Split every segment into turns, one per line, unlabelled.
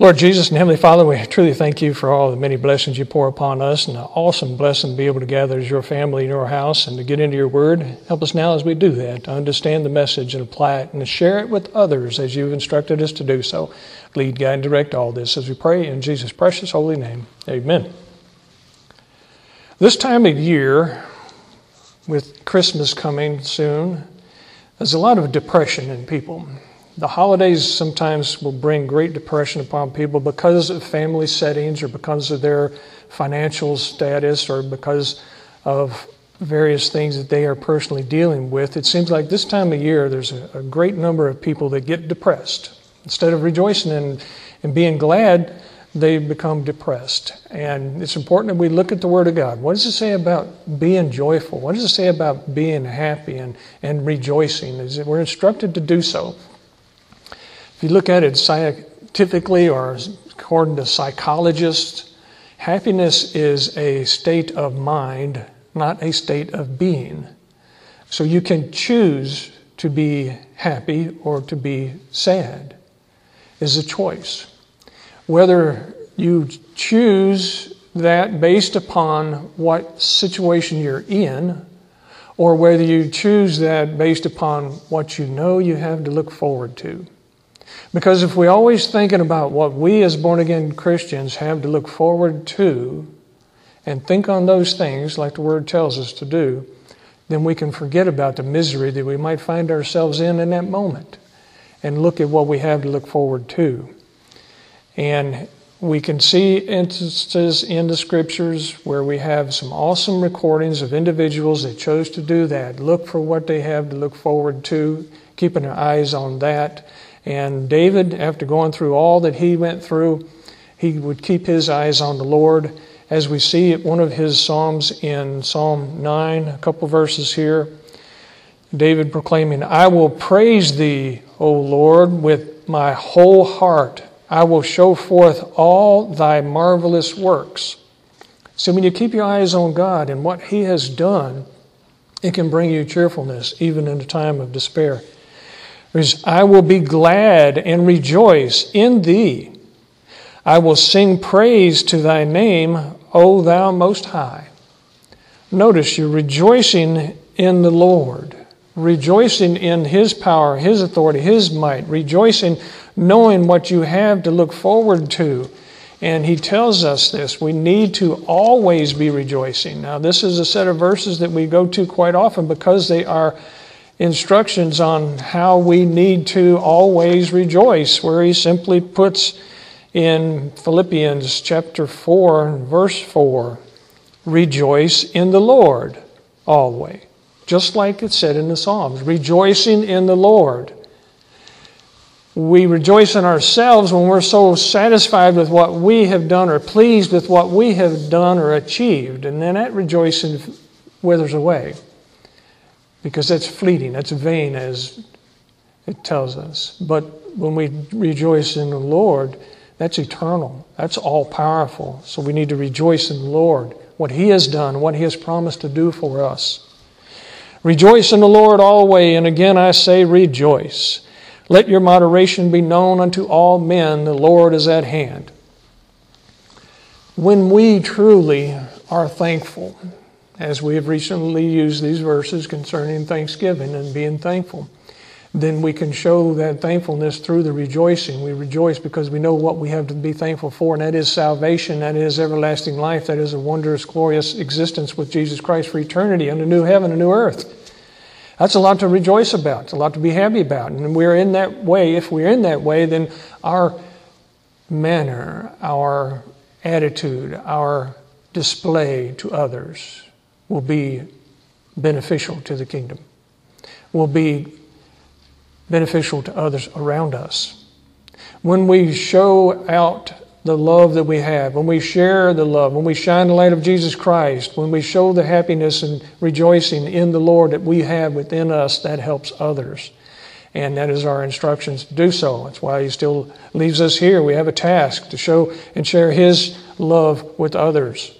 Lord Jesus and Heavenly Father, we truly thank you for all the many blessings you pour upon us and an awesome blessing to be able to gather as your family in your house and to get into your word. Help us now as we do that to understand the message and apply it and to share it with others as you've instructed us to do so. Lead, guide, and direct all this as we pray in Jesus' precious holy name. Amen. This time of year, with Christmas coming soon, there's a lot of depression in people. The holidays sometimes will bring great depression upon people because of family settings or because of their financial status or because of various things that they are personally dealing with. It seems like this time of year there's a, a great number of people that get depressed. Instead of rejoicing and, and being glad, they become depressed. And it's important that we look at the Word of God. What does it say about being joyful? What does it say about being happy and, and rejoicing? Is it, we're instructed to do so. If you look at it scientifically or according to psychologists, happiness is a state of mind, not a state of being. So you can choose to be happy or to be sad is a choice. Whether you choose that based upon what situation you're in, or whether you choose that based upon what you know you have to look forward to. Because if we're always thinking about what we as born again Christians have to look forward to and think on those things like the Word tells us to do, then we can forget about the misery that we might find ourselves in in that moment and look at what we have to look forward to. And we can see instances in the scriptures where we have some awesome recordings of individuals that chose to do that. Look for what they have to look forward to, keeping our eyes on that and David, after going through all that he went through, he would keep his eyes on the Lord. As we see at one of his Psalms in Psalm 9, a couple verses here, David proclaiming, I will praise thee, O Lord, with my whole heart. I will show forth all thy marvelous works. So when you keep your eyes on God and what he has done, it can bring you cheerfulness even in a time of despair is, I will be glad and rejoice in thee. I will sing praise to thy name, O thou most high. Notice you're rejoicing in the Lord, rejoicing in his power, his authority, his might, rejoicing knowing what you have to look forward to. And he tells us this. We need to always be rejoicing. Now, this is a set of verses that we go to quite often because they are instructions on how we need to always rejoice, where he simply puts in Philippians chapter 4, verse 4, rejoice in the Lord always. Just like it said in the Psalms, rejoicing in the Lord. We rejoice in ourselves when we're so satisfied with what we have done or pleased with what we have done or achieved, and then that rejoicing withers away because that's fleeting, that's vain, as it tells us. But when we rejoice in the Lord, that's eternal, that's all powerful. So we need to rejoice in the Lord, what He has done, what He has promised to do for us. Rejoice in the Lord always, and again I say, rejoice. Let your moderation be known unto all men, the Lord is at hand. When we truly are thankful, as we have recently used these verses concerning thanksgiving and being thankful, then we can show that thankfulness through the rejoicing. We rejoice because we know what we have to be thankful for, and that is salvation, that is everlasting life, that is a wondrous, glorious existence with Jesus Christ for eternity and a new heaven, a new earth. That's a lot to rejoice about. It's a lot to be happy about. And we're in that way. If we're in that way, then our manner, our attitude, our display to others will be beneficial to the kingdom, will be beneficial to others around us. When we show out the love that we have, when we share the love, when we shine the light of Jesus Christ, when we show the happiness and rejoicing in the Lord that we have within us, that helps others. And that is our instructions to do so. That's why He still leaves us here. We have a task to show and share His love with others.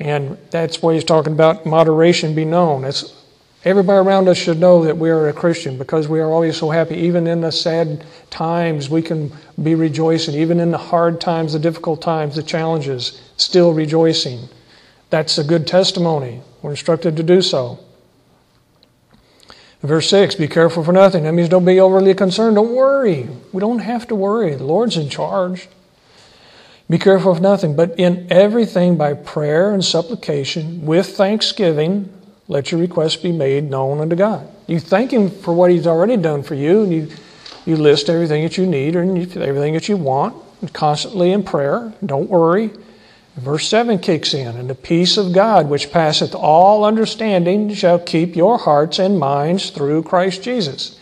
And that's why he's talking about moderation be known. It's Everybody around us should know that we are a Christian because we are always so happy. Even in the sad times, we can be rejoicing. Even in the hard times, the difficult times, the challenges, still rejoicing. That's a good testimony. We're instructed to do so. Verse 6 Be careful for nothing. That means don't be overly concerned. Don't worry. We don't have to worry. The Lord's in charge. Be careful of nothing, but in everything by prayer and supplication with thanksgiving let your requests be made known unto God. You thank Him for what He's already done for you, and you, you list everything that you need and everything that you want, constantly in prayer. Don't worry. Verse 7 kicks in, and the peace of God, which passeth all understanding, shall keep your hearts and minds through Christ Jesus.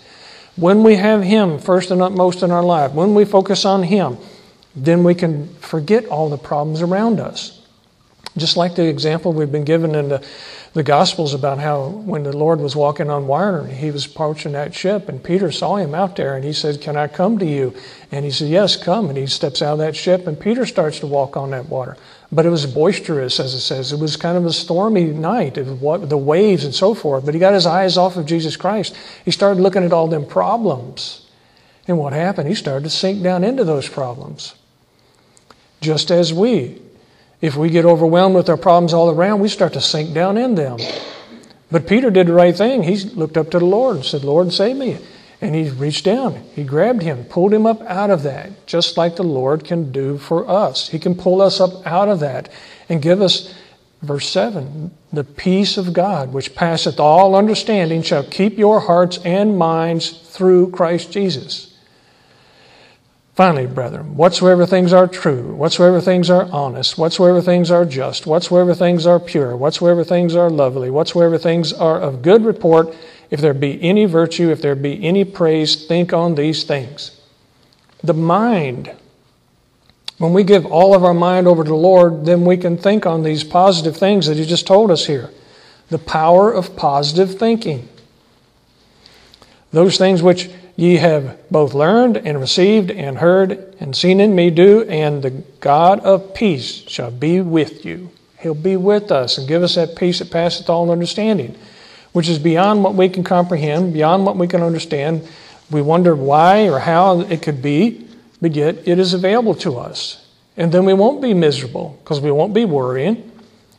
When we have Him first and utmost in our life, when we focus on Him, then we can forget all the problems around us. Just like the example we've been given in the the Gospels about how when the Lord was walking on water, he was approaching that ship, and Peter saw him out there, and he said, Can I come to you? And he said, Yes, come. And he steps out of that ship, and Peter starts to walk on that water. But it was boisterous, as it says. It was kind of a stormy night, what, the waves and so forth. But he got his eyes off of Jesus Christ. He started looking at all them problems. And what happened? He started to sink down into those problems. Just as we if we get overwhelmed with our problems all around, we start to sink down in them. But Peter did the right thing. He looked up to the Lord and said, Lord, save me. And he reached down, he grabbed him, pulled him up out of that, just like the Lord can do for us. He can pull us up out of that and give us, verse 7, the peace of God, which passeth all understanding, shall keep your hearts and minds through Christ Jesus. Finally, brethren, whatsoever things are true, whatsoever things are honest, whatsoever things are just, whatsoever things are pure, whatsoever things are lovely, whatsoever things are of good report, if there be any virtue, if there be any praise, think on these things. The mind, when we give all of our mind over to the Lord, then we can think on these positive things that He just told us here. The power of positive thinking. Those things which ye have both learned and received and heard and seen in me do, and the God of peace shall be with you. He'll be with us and give us that peace that passeth all understanding, which is beyond what we can comprehend, beyond what we can understand. We wonder why or how it could be, but yet it is available to us. And then we won't be miserable because we won't be worrying.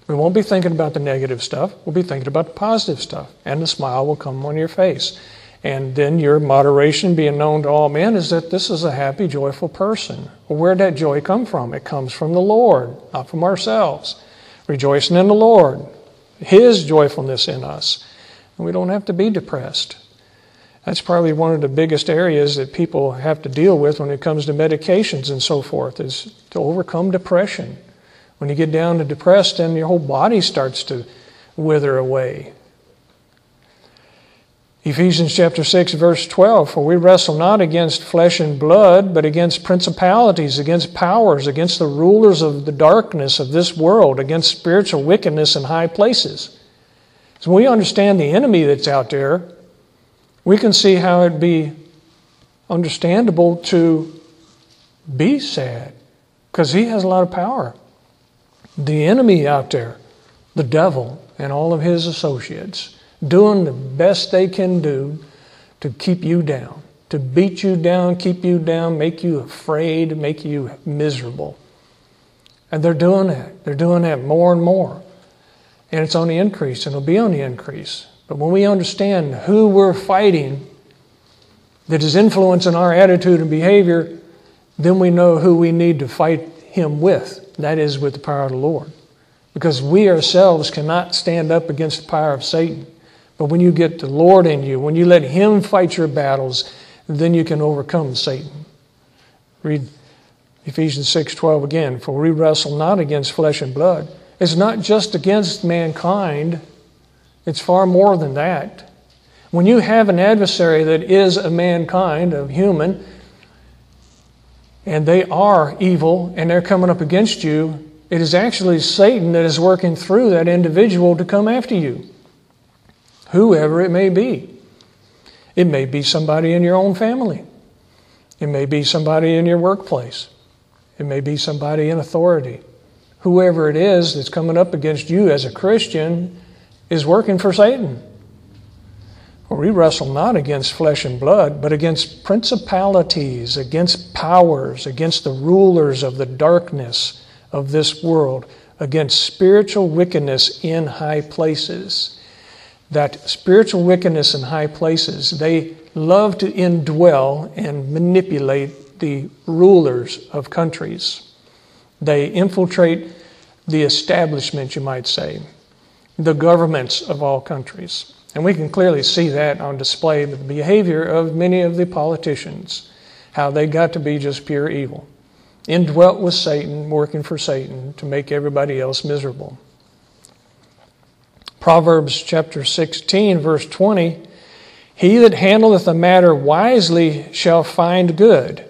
We won't be thinking about the negative stuff. We'll be thinking about the positive stuff. And the smile will come on your face. And then your moderation being known to all men is that this is a happy, joyful person. Well, where'd that joy come from? It comes from the Lord, not from ourselves. Rejoicing in the Lord, His joyfulness in us. And we don't have to be depressed. That's probably one of the biggest areas that people have to deal with when it comes to medications and so forth, is to overcome depression. When you get down to depressed, then your whole body starts to wither away. Ephesians chapter 6, verse 12 For we wrestle not against flesh and blood, but against principalities, against powers, against the rulers of the darkness of this world, against spiritual wickedness in high places. So we understand the enemy that's out there, we can see how it'd be understandable to be sad because he has a lot of power. The enemy out there, the devil, and all of his associates doing the best they can do to keep you down, to beat you down, keep you down, make you afraid, make you miserable. And they're doing that. They're doing that more and more. And it's on the increase, and it'll be on the increase. But when we understand who we're fighting that is influencing our attitude and behavior, then we know who we need to fight him with. That is with the power of the Lord. Because we ourselves cannot stand up against the power of Satan. But when you get the Lord in you, when you let Him fight your battles, then you can overcome Satan. Read Ephesians 6:12 again, for we wrestle not against flesh and blood. It's not just against mankind. It's far more than that. When you have an adversary that is a mankind, a human, and they are evil and they're coming up against you, it is actually Satan that is working through that individual to come after you whoever it may be. It may be somebody in your own family. It may be somebody in your workplace. It may be somebody in authority. Whoever it is that's coming up against you as a Christian is working for Satan. For we wrestle not against flesh and blood, but against principalities, against powers, against the rulers of the darkness of this world, against spiritual wickedness in high places. That spiritual wickedness in high places, they love to indwell and manipulate the rulers of countries. They infiltrate the establishment, you might say, the governments of all countries. And we can clearly see that on display with the behavior of many of the politicians, how they got to be just pure evil, indwelt with Satan, working for Satan to make everybody else miserable. Proverbs chapter 16, verse 20 He that handleth a matter wisely shall find good.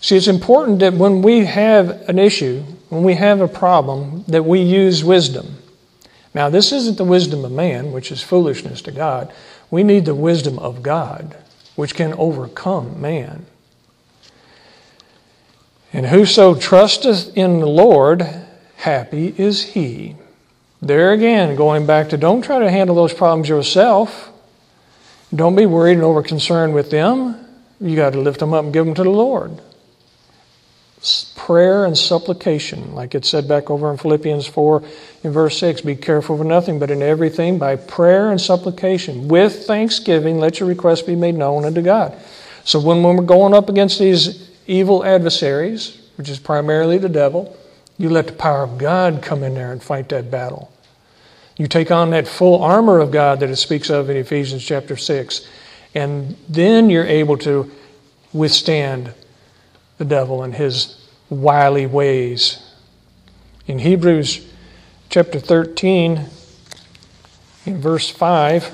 See, it's important that when we have an issue, when we have a problem, that we use wisdom. Now, this isn't the wisdom of man, which is foolishness to God. We need the wisdom of God, which can overcome man. And whoso trusteth in the Lord, happy is he. There again, going back to don't try to handle those problems yourself. Don't be worried and over concerned with them. You got to lift them up and give them to the Lord prayer and supplication, like it said back over in Philippians 4 in verse 6 be careful for nothing, but in everything by prayer and supplication, with thanksgiving, let your requests be made known unto God. So when, when we're going up against these evil adversaries, which is primarily the devil, you let the power of God come in there and fight that battle. You take on that full armor of God that it speaks of in Ephesians chapter 6, and then you're able to withstand the devil and his wily ways. In Hebrews chapter 13, in verse 5,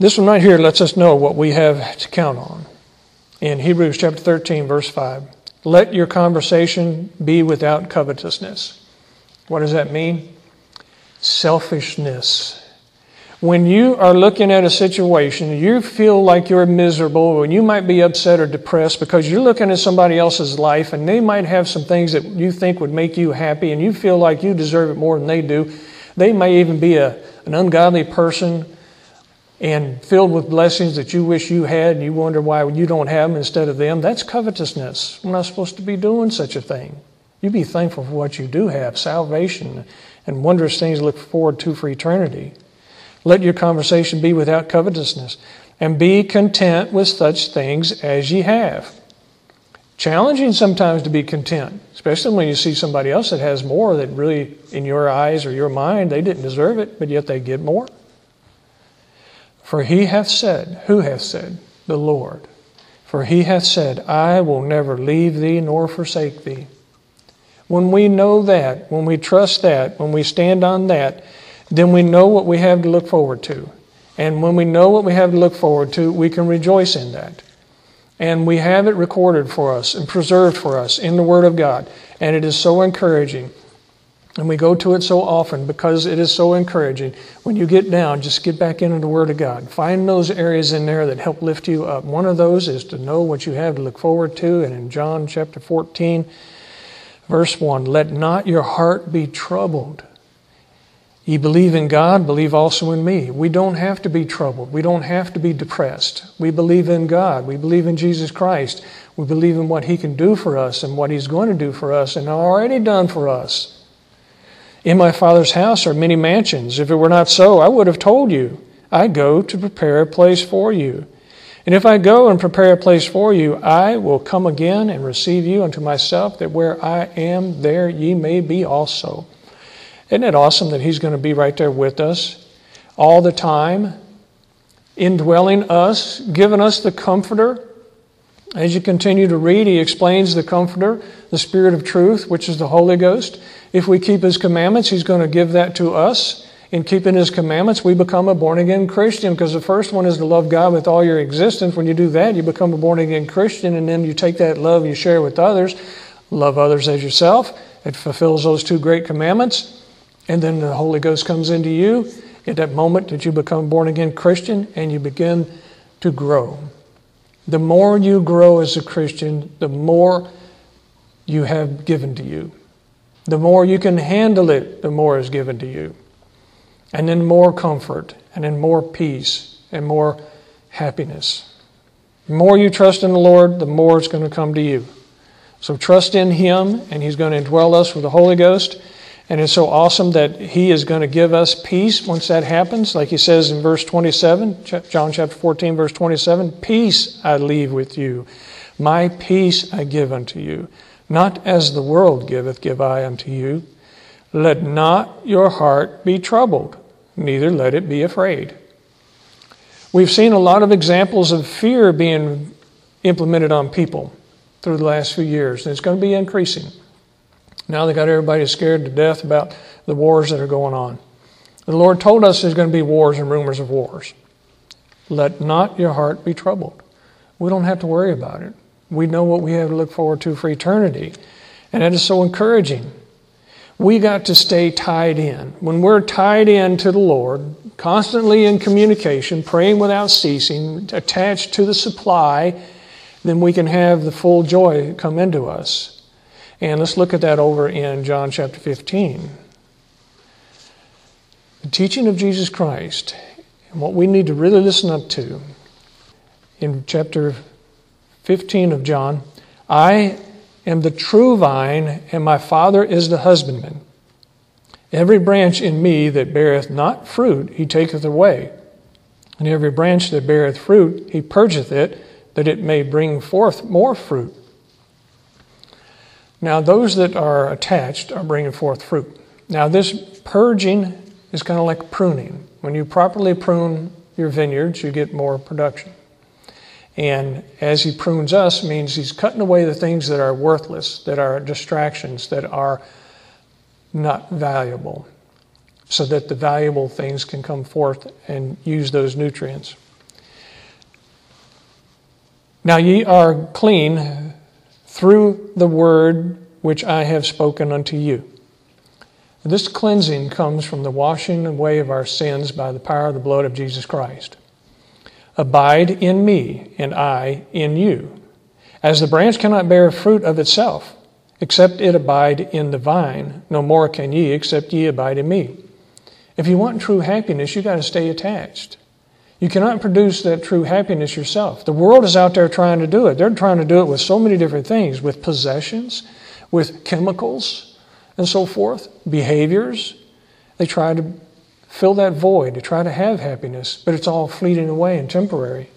this one right here lets us know what we have to count on. In Hebrews chapter 13, verse 5, let your conversation be without covetousness. What does that mean? Selfishness when you are looking at a situation, you feel like you're miserable, and you might be upset or depressed because you're looking at somebody else's life and they might have some things that you think would make you happy, and you feel like you deserve it more than they do. They may even be a, an ungodly person and filled with blessings that you wish you had, and you wonder why you don't have them instead of them. That's covetousness. We're not supposed to be doing such a thing. You be thankful for what you do have salvation and wondrous things to look forward to for eternity. Let your conversation be without covetousness, and be content with such things as ye have. Challenging sometimes to be content, especially when you see somebody else that has more that really, in your eyes or your mind, they didn't deserve it, but yet they get more. For he hath said, Who hath said? The Lord. For he hath said, I will never leave thee nor forsake thee. When we know that, when we trust that, when we stand on that, then we know what we have to look forward to. And when we know what we have to look forward to, we can rejoice in that. And we have it recorded for us and preserved for us in the Word of God. And it is so encouraging. And we go to it so often because it is so encouraging. When you get down, just get back into the Word of God. Find those areas in there that help lift you up. One of those is to know what you have to look forward to. And in John chapter 14, verse 1, let not your heart be troubled. Ye believe in God, believe also in me. We don't have to be troubled. We don't have to be depressed. We believe in God. We believe in Jesus Christ. We believe in what He can do for us and what He's going to do for us and already done for us. In my Father's house are many mansions. If it were not so, I would have told you. I go to prepare a place for you. And if I go and prepare a place for you, I will come again and receive you unto myself, that where I am, there ye may be also. Isn't it awesome that He's going to be right there with us all the time, indwelling us, giving us the Comforter? As you continue to read, He explains the Comforter, the Spirit of truth, which is the Holy Ghost. If we keep His commandments, He's going to give that to us. In keeping His commandments, we become a born again Christian because the first one is to love God with all your existence. When you do that, you become a born again Christian, and then you take that love, you share with others. Love others as yourself. It fulfills those two great commandments. And then the Holy Ghost comes into you at that moment that you become born again Christian and you begin to grow. The more you grow as a Christian, the more you have given to you. The more you can handle it, the more is given to you. And then more comfort, and then more peace, and more happiness. The more you trust in the Lord, the more it's going to come to you. So trust in Him, and He's going to indwell us with the Holy Ghost. And it's so awesome that He is going to give us peace once that happens. Like He says in verse 27, John chapter 14, verse 27 Peace I leave with you, my peace I give unto you. Not as the world giveth, give I unto you. Let not your heart be troubled, neither let it be afraid. We've seen a lot of examples of fear being implemented on people through the last few years, and it's going to be increasing. Now they got everybody scared to death about the wars that are going on. The Lord told us there's going to be wars and rumors of wars. Let not your heart be troubled. We don't have to worry about it. We know what we have to look forward to for eternity. And that is so encouraging. We got to stay tied in. When we're tied in to the Lord, constantly in communication, praying without ceasing, attached to the supply, then we can have the full joy come into us. And let's look at that over in John chapter 15. The teaching of Jesus Christ, and what we need to really listen up to in chapter 15 of John I am the true vine, and my Father is the husbandman. Every branch in me that beareth not fruit, he taketh away. And every branch that beareth fruit, he purgeth it, that it may bring forth more fruit. Now, those that are attached are bringing forth fruit. Now, this purging is kind of like pruning. When you properly prune your vineyards, you get more production. And as he prunes us, means he's cutting away the things that are worthless, that are distractions, that are not valuable, so that the valuable things can come forth and use those nutrients. Now ye are clean through the word which I have spoken unto you. This cleansing comes from the washing away of our sins by the power of the blood of Jesus Christ. Abide in me, and I in you. As the branch cannot bear fruit of itself, except it abide in the vine, no more can ye, except ye abide in me. If you want true happiness, you've got to stay attached. You cannot produce that true happiness yourself. The world is out there trying to do it. They're trying to do it with so many different things with possessions, with chemicals, and so forth, behaviors. They try to fill that void, to try to have happiness, but it's all fleeting away and temporary.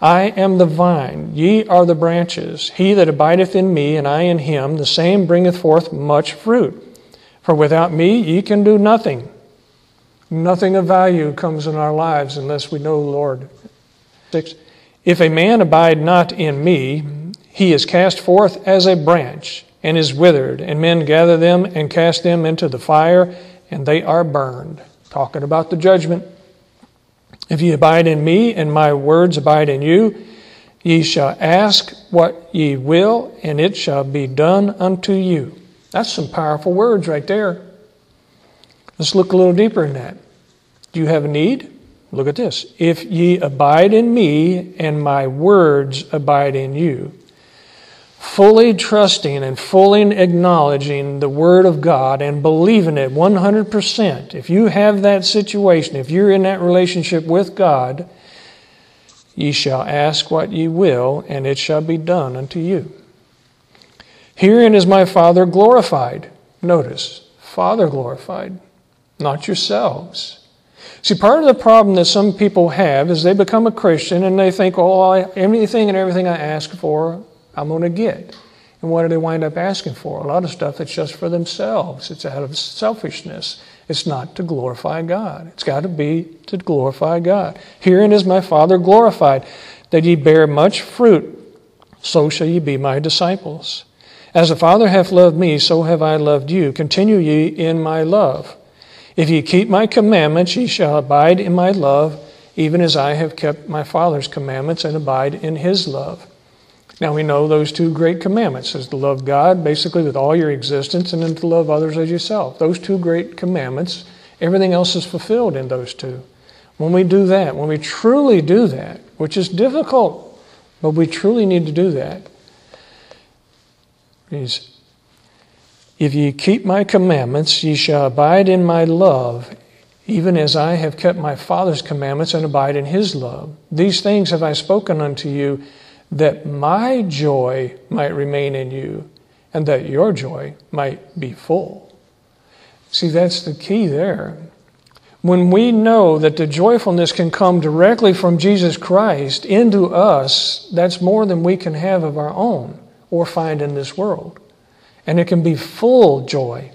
I am the vine, ye are the branches. He that abideth in me, and I in him, the same bringeth forth much fruit. For without me ye can do nothing. Nothing of value comes in our lives unless we know Lord. Six. If a man abide not in me, he is cast forth as a branch and is withered, and men gather them and cast them into the fire, and they are burned. Talking about the judgment. If ye abide in me, and my words abide in you, ye shall ask what ye will, and it shall be done unto you. That's some powerful words right there. Let's look a little deeper in that. Do you have a need? Look at this. If ye abide in me and my words abide in you, fully trusting and fully acknowledging the Word of God and believing it 100%, if you have that situation, if you're in that relationship with God, ye shall ask what ye will, and it shall be done unto you. Herein is my Father glorified. Notice, Father glorified, not yourselves. See, part of the problem that some people have is they become a Christian and they think, oh, I, anything and everything I ask for, I'm going to get. And what do they wind up asking for? A lot of stuff that's just for themselves. It's out of selfishness. It's not to glorify God. It's got to be to glorify God. Herein is my Father glorified, that ye bear much fruit, so shall ye be my disciples. As the Father hath loved me, so have I loved you. Continue ye in my love. If ye keep my commandments, ye shall abide in my love, even as I have kept my Father's commandments and abide in his love. Now we know those two great commandments is to love God basically with all your existence and then to love others as yourself. Those two great commandments, everything else is fulfilled in those two. When we do that, when we truly do that, which is difficult, but we truly need to do that, is if ye keep my commandments, ye shall abide in my love, even as I have kept my Father's commandments and abide in his love. These things have I spoken unto you, that my joy might remain in you, and that your joy might be full. See, that's the key there. When we know that the joyfulness can come directly from Jesus Christ into us, that's more than we can have of our own or find in this world. And it can be full joy.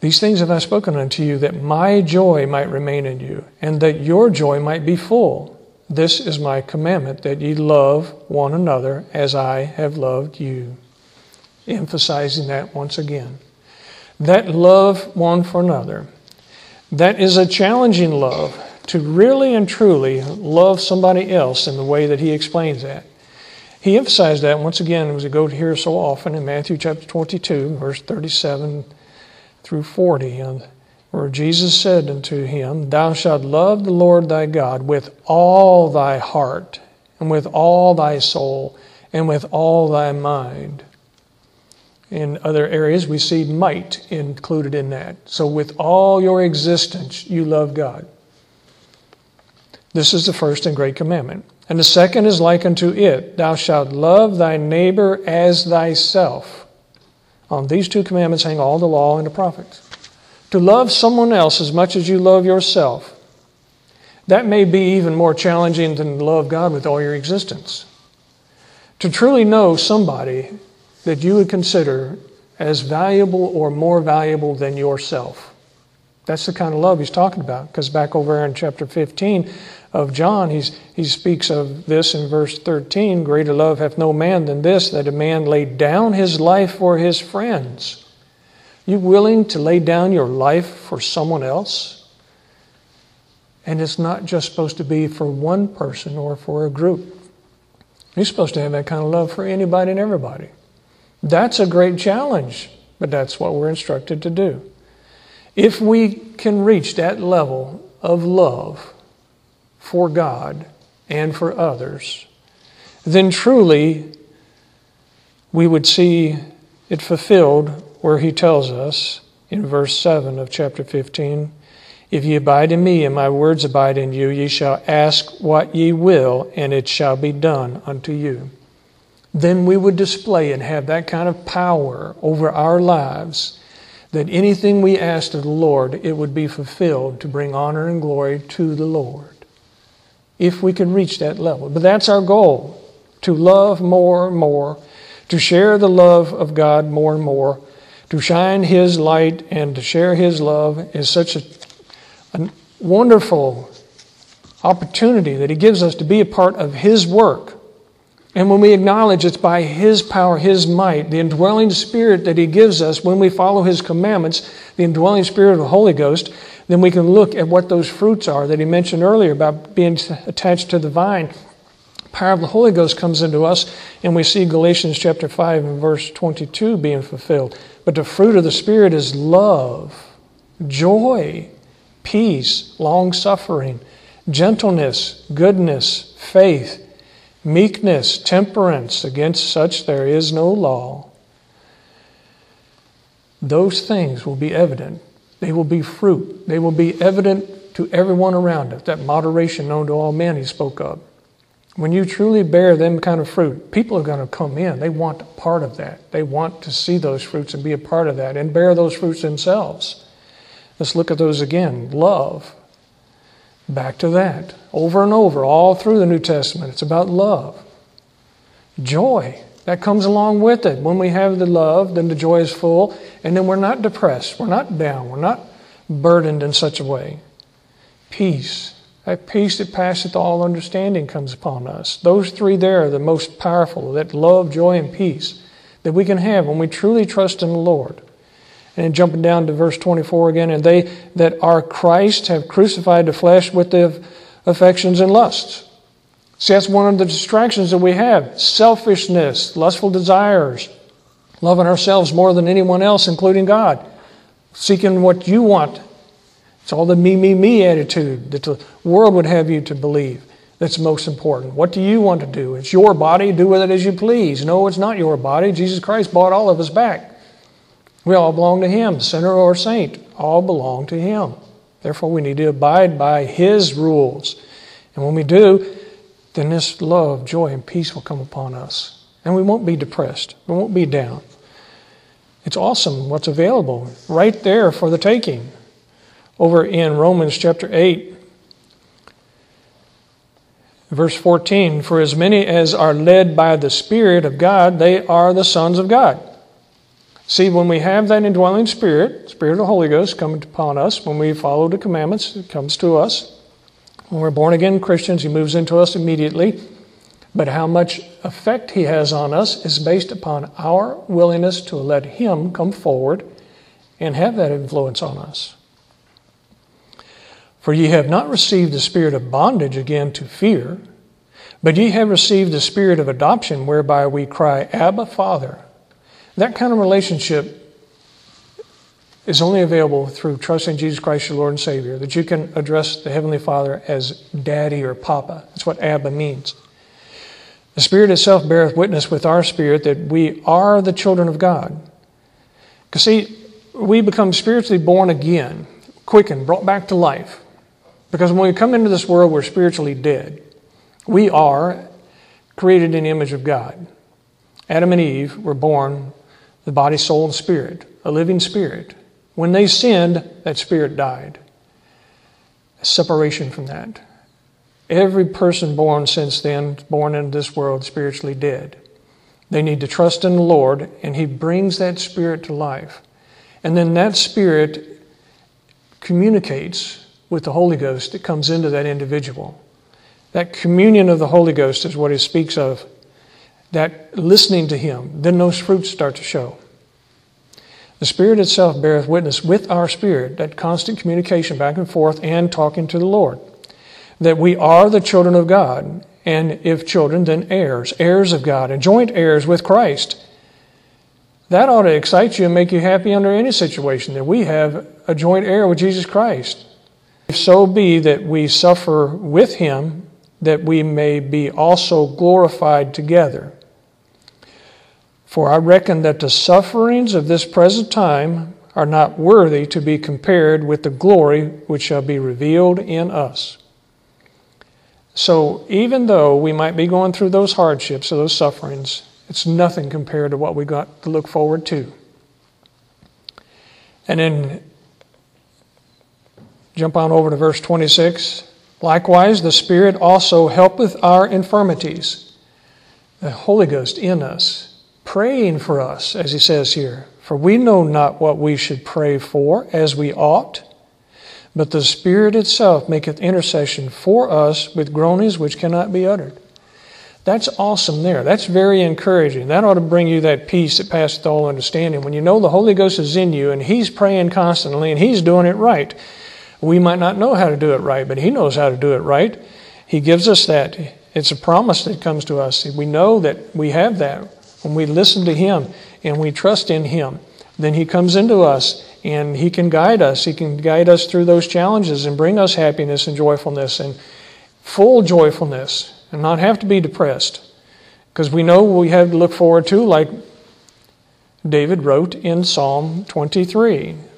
These things have I spoken unto you, that my joy might remain in you, and that your joy might be full. This is my commandment, that ye love one another as I have loved you. Emphasizing that once again. That love one for another. That is a challenging love, to really and truly love somebody else in the way that he explains that. He emphasized that once again as we go here so often in Matthew chapter 22, verse 37 through 40, where Jesus said unto him, Thou shalt love the Lord thy God with all thy heart, and with all thy soul, and with all thy mind. In other areas, we see might included in that. So, with all your existence, you love God. This is the first and great commandment. And the second is like unto it Thou shalt love thy neighbor as thyself. On these two commandments hang all the law and the prophets. To love someone else as much as you love yourself, that may be even more challenging than to love God with all your existence. To truly know somebody that you would consider as valuable or more valuable than yourself. That's the kind of love he's talking about. Because back over in chapter 15 of John, he's, he speaks of this in verse 13 Greater love hath no man than this, that a man lay down his life for his friends. You willing to lay down your life for someone else? And it's not just supposed to be for one person or for a group. You're supposed to have that kind of love for anybody and everybody. That's a great challenge, but that's what we're instructed to do. If we can reach that level of love for God and for others, then truly we would see it fulfilled where he tells us in verse 7 of chapter 15 If ye abide in me, and my words abide in you, ye shall ask what ye will, and it shall be done unto you then we would display and have that kind of power over our lives that anything we asked of the Lord, it would be fulfilled to bring honor and glory to the Lord. If we can reach that level. But that's our goal to love more and more, to share the love of God more and more, to shine His light and to share His love is such a, a wonderful opportunity that He gives us to be a part of His work and when we acknowledge it's by His power, His might, the indwelling Spirit that He gives us when we follow His commandments, the indwelling Spirit of the Holy Ghost, then we can look at what those fruits are that He mentioned earlier about being attached to the vine. Power of the Holy Ghost comes into us, and we see Galatians chapter 5 and verse 22 being fulfilled. But the fruit of the Spirit is love, joy, peace, long suffering, gentleness, goodness, faith meekness, temperance, against such there is no law. Those things will be evident. They will be fruit. They will be evident to everyone around us. That moderation known to all men he spoke of. When you truly bear them kind of fruit, people are going to come in. They want part of that. They want to see those fruits and be a part of that and bear those fruits themselves. Let's look at those again. Love, Back to that. Over and over, all through the New Testament, it's about love. Joy. That comes along with it. When we have the love, then the joy is full, and then we're not depressed. We're not down. We're not burdened in such a way. Peace. That peace that passeth all understanding comes upon us. Those three there are the most powerful that love, joy, and peace that we can have when we truly trust in the Lord. And jumping down to verse 24 again, and they that are Christ have crucified the flesh with the affections and lusts. See, that's one of the distractions that we have selfishness, lustful desires, loving ourselves more than anyone else, including God, seeking what you want. It's all the me, me, me attitude that the world would have you to believe that's most important. What do you want to do? It's your body, do with it as you please. No, it's not your body. Jesus Christ bought all of us back. We all belong to Him, sinner or saint, all belong to Him. Therefore, we need to abide by His rules. And when we do, then this love, joy, and peace will come upon us. And we won't be depressed. We won't be down. It's awesome what's available right there for the taking. Over in Romans chapter 8, verse 14 For as many as are led by the Spirit of God, they are the sons of God. See, when we have that indwelling Spirit, Spirit of the Holy Ghost coming upon us, when we follow the commandments, it comes to us. When we're born again Christians, He moves into us immediately. But how much effect He has on us is based upon our willingness to let Him come forward and have that influence on us. For ye have not received the spirit of bondage again to fear, but ye have received the spirit of adoption, whereby we cry, Abba, Father. That kind of relationship is only available through trusting Jesus Christ, your Lord and Savior, that you can address the Heavenly Father as Daddy or Papa. That's what Abba means. The Spirit itself beareth witness with our spirit that we are the children of God. Because, see, we become spiritually born again, quickened, brought back to life. Because when we come into this world, we're spiritually dead. We are created in the image of God. Adam and Eve were born the body, soul, and spirit, a living spirit. When they sinned, that spirit died. Separation from that. Every person born since then, born into this world, spiritually dead. They need to trust in the Lord, and He brings that spirit to life. And then that spirit communicates with the Holy Ghost that comes into that individual. That communion of the Holy Ghost is what He speaks of. That listening to Him, then those fruits start to show. The Spirit itself beareth witness with our spirit, that constant communication back and forth and talking to the Lord, that we are the children of God, and if children, then heirs, heirs of God, and joint heirs with Christ. That ought to excite you and make you happy under any situation, that we have a joint heir with Jesus Christ. If so be that we suffer with him, that we may be also glorified together. For I reckon that the sufferings of this present time are not worthy to be compared with the glory which shall be revealed in us. So, even though we might be going through those hardships or those sufferings, it's nothing compared to what we got to look forward to. And then jump on over to verse 26. Likewise, the Spirit also helpeth our infirmities, the Holy Ghost in us praying for us, as he says here. For we know not what we should pray for as we ought, but the Spirit itself maketh intercession for us with groanings which cannot be uttered. That's awesome there. That's very encouraging. That ought to bring you that peace that passeth all understanding. When you know the Holy Ghost is in you and He's praying constantly and He's doing it right. We might not know how to do it right, but He knows how to do it right. He gives us that. It's a promise that comes to us. We know that we have that. When we listen to Him and we trust in Him, then He comes into us and He can guide us. He can guide us through those challenges and bring us happiness and joyfulness and full joyfulness and not have to be depressed. Because we know we have to look forward to, like David wrote in Psalm 23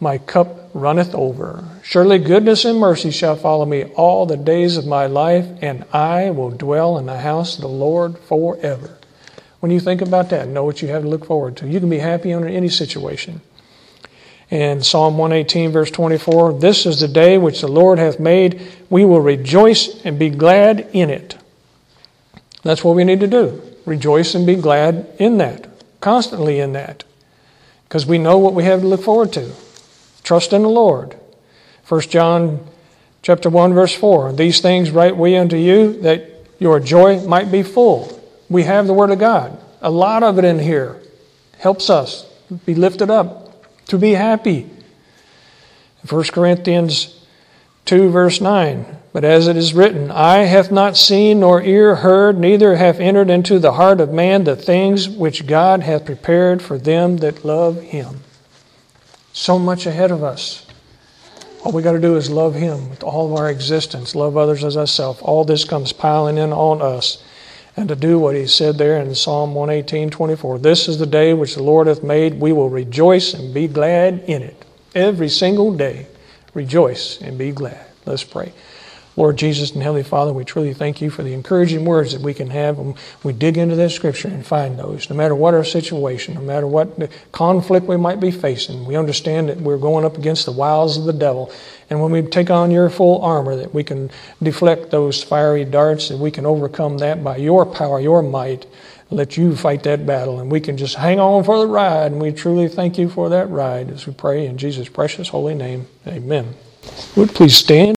my cup runneth over. Surely goodness and mercy shall follow me all the days of my life, and I will dwell in the house of the Lord forever. When you think about that, know what you have to look forward to. You can be happy under any situation. And Psalm 118, verse 24 This is the day which the Lord hath made. We will rejoice and be glad in it. That's what we need to do. Rejoice and be glad in that, constantly in that, because we know what we have to look forward to. Trust in the Lord. 1 John chapter 1 verse 4. These things write we unto you that your joy might be full. We have the word of God. A lot of it in here helps us be lifted up, to be happy. 1 Corinthians 2, verse 9. But as it is written, Eye hath not seen, nor ear heard, neither hath entered into the heart of man the things which God hath prepared for them that love him. So much ahead of us. All we got to do is love him with all of our existence, love others as ourselves. All this comes piling in on us. And to do what he said there in Psalm 118 24. This is the day which the Lord hath made. We will rejoice and be glad in it. Every single day, rejoice and be glad. Let's pray. Lord Jesus and Heavenly Father, we truly thank you for the encouraging words that we can have when we dig into this scripture and find those. No matter what our situation, no matter what conflict we might be facing, we understand that we're going up against the wiles of the devil. And when we take on your full armor, that we can deflect those fiery darts, that we can overcome that by your power, your might. Let you fight that battle, and we can just hang on for the ride. And we truly thank you for that ride as we pray in Jesus' precious holy name. Amen. Would please stand.